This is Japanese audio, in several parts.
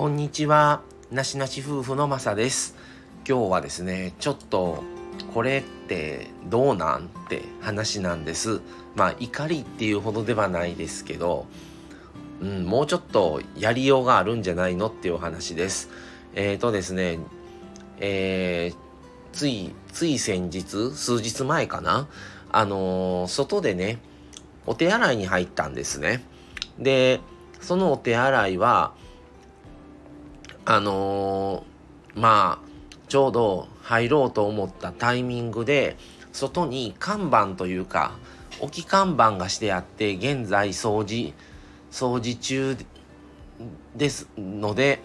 こんにちは。なしなし夫婦のまさです。今日はですね、ちょっとこれってどうなんって話なんです。まあ怒りっていうほどではないですけど、うん、もうちょっとやりようがあるんじゃないのっていうお話です。えっ、ー、とですね、えー、つい、つい先日、数日前かな、あのー、外でね、お手洗いに入ったんですね。で、そのお手洗いは、あのー、まあ、ちょうど入ろうと思ったタイミングで、外に看板というか、置き看板がしてあって、現在掃除、掃除中ですので、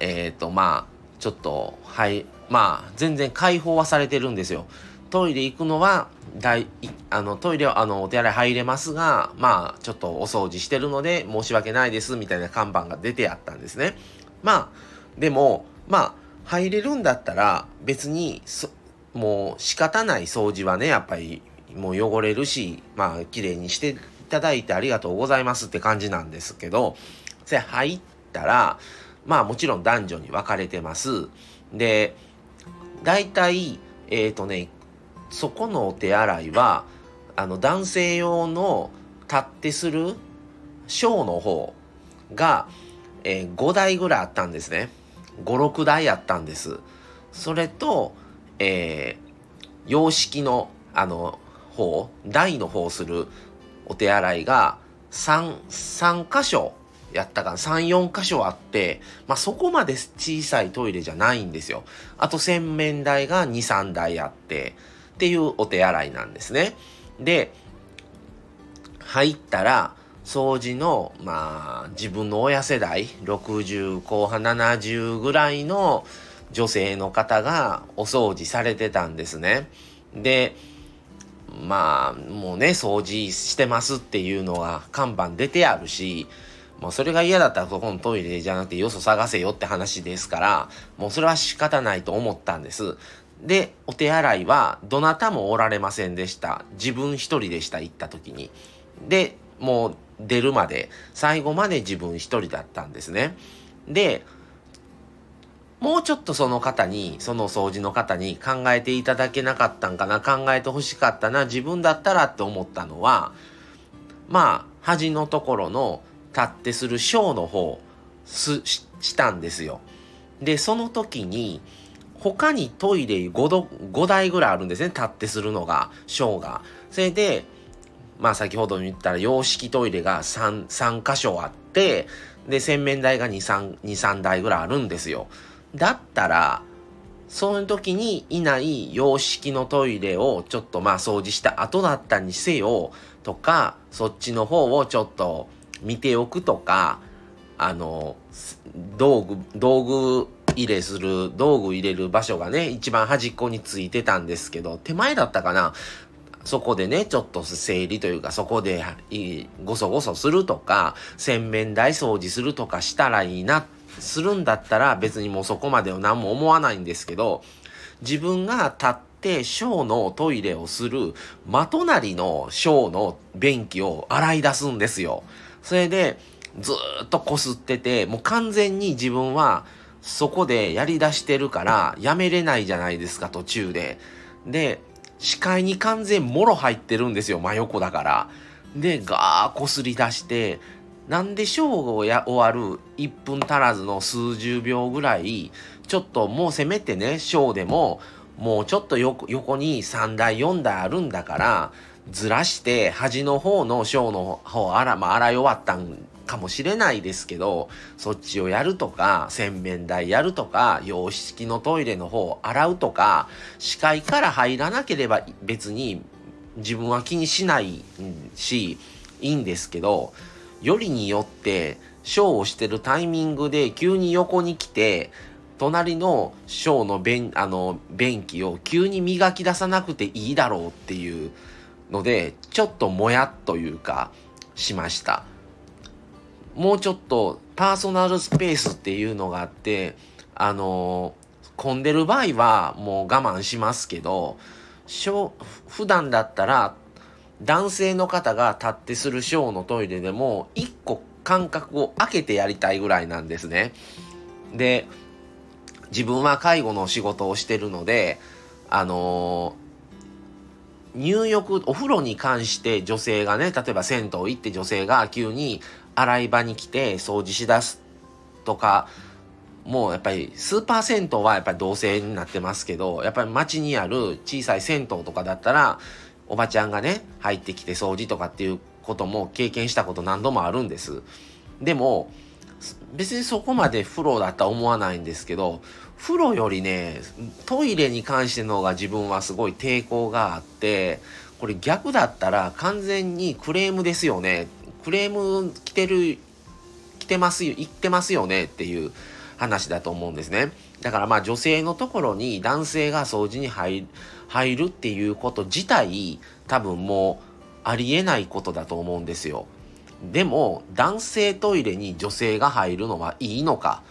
えっ、ー、と、まあ、ちょっと、はい、まあ、全然開放はされてるんですよ。トイレ行くのは、大、あの、トイレは、あの、お手洗い入れますが、まあ、ちょっとお掃除してるので、申し訳ないです、みたいな看板が出てあったんですね。まあ、でも、まあ、入れるんだったら、別に、もう仕方ない掃除はね、やっぱり、もう汚れるし、まあ、綺麗にしていただいてありがとうございますって感じなんですけど、それ入ったら、まあもちろん男女に分かれてます。で、大体、えっ、ー、とね、そこのお手洗いは、あの、男性用の立ってするショーの方が、えー、5台ぐらいあったんですね。5、6台あったんです。それと、えー、洋式の、あの、方、台の方するお手洗いが3、3箇所やったかな、3、4箇所あって、まあ、そこまで小さいトイレじゃないんですよ。あと洗面台が2、3台あって、っていうお手洗いなんですね。で、入ったら、掃除の、まあ、自分の親世代、60後半70ぐらいの女性の方がお掃除されてたんですね。で、まあ、もうね、掃除してますっていうのが看板出てあるし、もうそれが嫌だったらそこのトイレじゃなくてよそ探せよって話ですから、もうそれは仕方ないと思ったんです。で、お手洗いはどなたもおられませんでした。自分一人でした、行った時に。で、もう出るまで、最後まで自分一人だったんですね。で、もうちょっとその方に、その掃除の方に考えていただけなかったんかな、考えてほしかったな、自分だったらって思ったのは、まあ、端のところの立ってするショーの方、す、ししたんですよ。で、その時に、他にトイレ 5, 度5台ぐらいあるんですね、立ってするのが、ショーが。それで、まあ先ほど言ったら洋式トイレが 3, 3箇所あって、で、洗面台が2、3、2、3台ぐらいあるんですよ。だったら、その時にいない洋式のトイレをちょっとまあ掃除した後だったにせよとか、そっちの方をちょっと見ておくとか、あの、道具、道具入れする、道具入れる場所がね、一番端っこについてたんですけど、手前だったかなそこでね、ちょっと整理というか、そこでごそごそするとか、洗面台掃除するとかしたらいいな、するんだったら別にもうそこまでは何も思わないんですけど、自分が立ってショーのトイレをする真隣のショーの便器を洗い出すんですよ。それで、ずっとこすってて、もう完全に自分はそこでやり出してるからやめれないじゃないですか、途中で。で、視界に完全もろ入ってるんですよ、真横だから。で、ガーこすり出して、なんでショーがや終わる1分足らずの数十秒ぐらい、ちょっともうせめてね、ショーでも、もうちょっと横に3台4台あるんだから、ずらして端の方のショーの方あら、まあ、洗い終わったんかもしれないですけど、そっちをやるとか、洗面台やるとか、洋式のトイレの方を洗うとか、視界から入らなければ別に自分は気にしないし、いいんですけど、よりによって、ショーをしてるタイミングで急に横に来て、隣のショーの便、あの、便器を急に磨き出さなくていいだろうっていうので、ちょっともやっというか、しました。もうちょっとパーソナルスペースっていうのがあって、あの混んでる場合はもう我慢しますけど、普段だったら男性の方が立ってするショーのトイレでも一個間隔を空けてやりたいぐらいなんですね。で、自分は介護の仕事をしてるので、あの、入浴、お風呂に関して女性がね、例えば銭湯行って女性が急に洗い場に来て掃除しだすとか、もうやっぱりスーパー銭湯はやっぱり同性になってますけど、やっぱり街にある小さい銭湯とかだったら、おばちゃんがね、入ってきて掃除とかっていうことも経験したこと何度もあるんです。でも、別にそこまで風呂だったら思わないんですけど、風呂よりね、トイレに関しての方が自分はすごい抵抗があって、これ逆だったら完全にクレームですよね。クレーム来てる、来てますよ、言ってますよねっていう話だと思うんですね。だからまあ女性のところに男性が掃除に入るっていうこと自体多分もうありえないことだと思うんですよ。でも男性トイレに女性が入るのはいいのか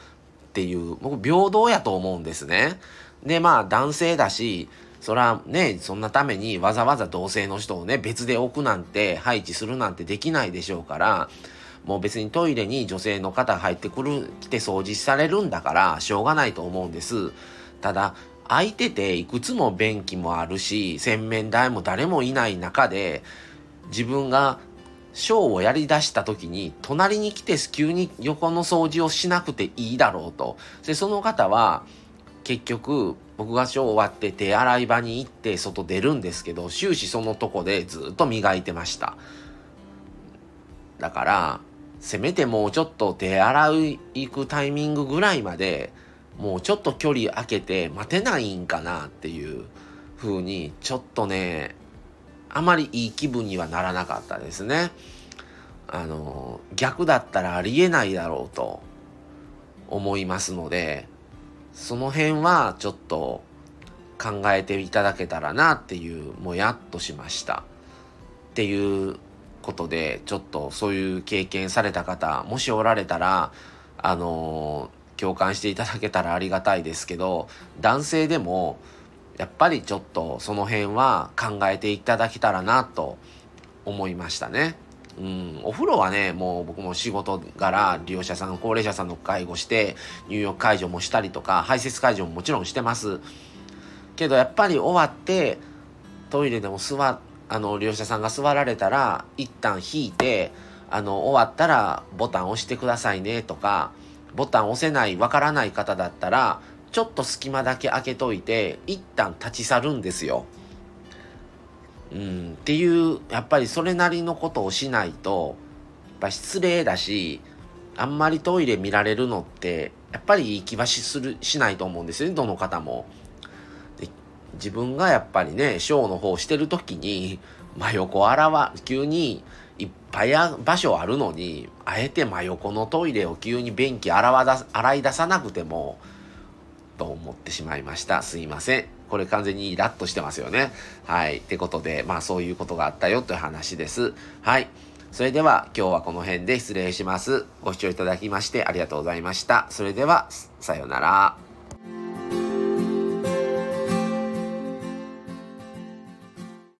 っていう僕平等やと思うんですね。でまあ男性だしそらねそんなためにわざわざ同性の人をね別で置くなんて配置するなんてできないでしょうからもう別にトイレに女性の方入ってくる来て掃除されるんだからしょうがないと思うんです。ただ空いてていくつも便器もあるし洗面台も誰もいない中で自分がショーをやり出した時に隣に来て急に横の掃除をしなくていいだろうとでその方は結局僕がショー終わって手洗い場に行って外出るんですけど終始そのとこでずっと磨いてましただからせめてもうちょっと手洗い行くタイミングぐらいまでもうちょっと距離空けて待てないんかなっていう風にちょっとねあまりいい気分にはならなかったですね。あの、逆だったらありえないだろうと思いますので、その辺はちょっと考えていただけたらなっていう、もやっとしました。っていうことで、ちょっとそういう経験された方、もしおられたら、あの、共感していただけたらありがたいですけど、男性でも、やっぱりちょっとその辺は考えていただけたらなと思いましたね。うん、お風呂はね、もう僕も仕事柄、利用者さん、高齢者さんの介護して、入浴介助もしたりとか、排泄介助ももちろんしてます。けどやっぱり終わって、トイレでも座、あの、利用者さんが座られたら、一旦引いて、あの、終わったらボタン押してくださいねとか、ボタン押せない、わからない方だったら、ちょっと隙間だけ開けといて、一旦立ち去るんですよ。うん、っていう、やっぱりそれなりのことをしないと、やっぱ失礼だし、あんまりトイレ見られるのって、やっぱりいい気はしする、しないと思うんですよね、どの方も。自分がやっぱりね、ショーの方してる時に、真横あらわ、急にいっぱい場所あるのに、あえて真横のトイレを急に便器洗わだ洗い出さなくても、と思ってしまいました。すいません。これ完全にイラッとしてますよね。はい。ってことで、まあそういうことがあったよという話です。はい。それでは今日はこの辺で失礼します。ご視聴いただきましてありがとうございました。それでは、さようなら。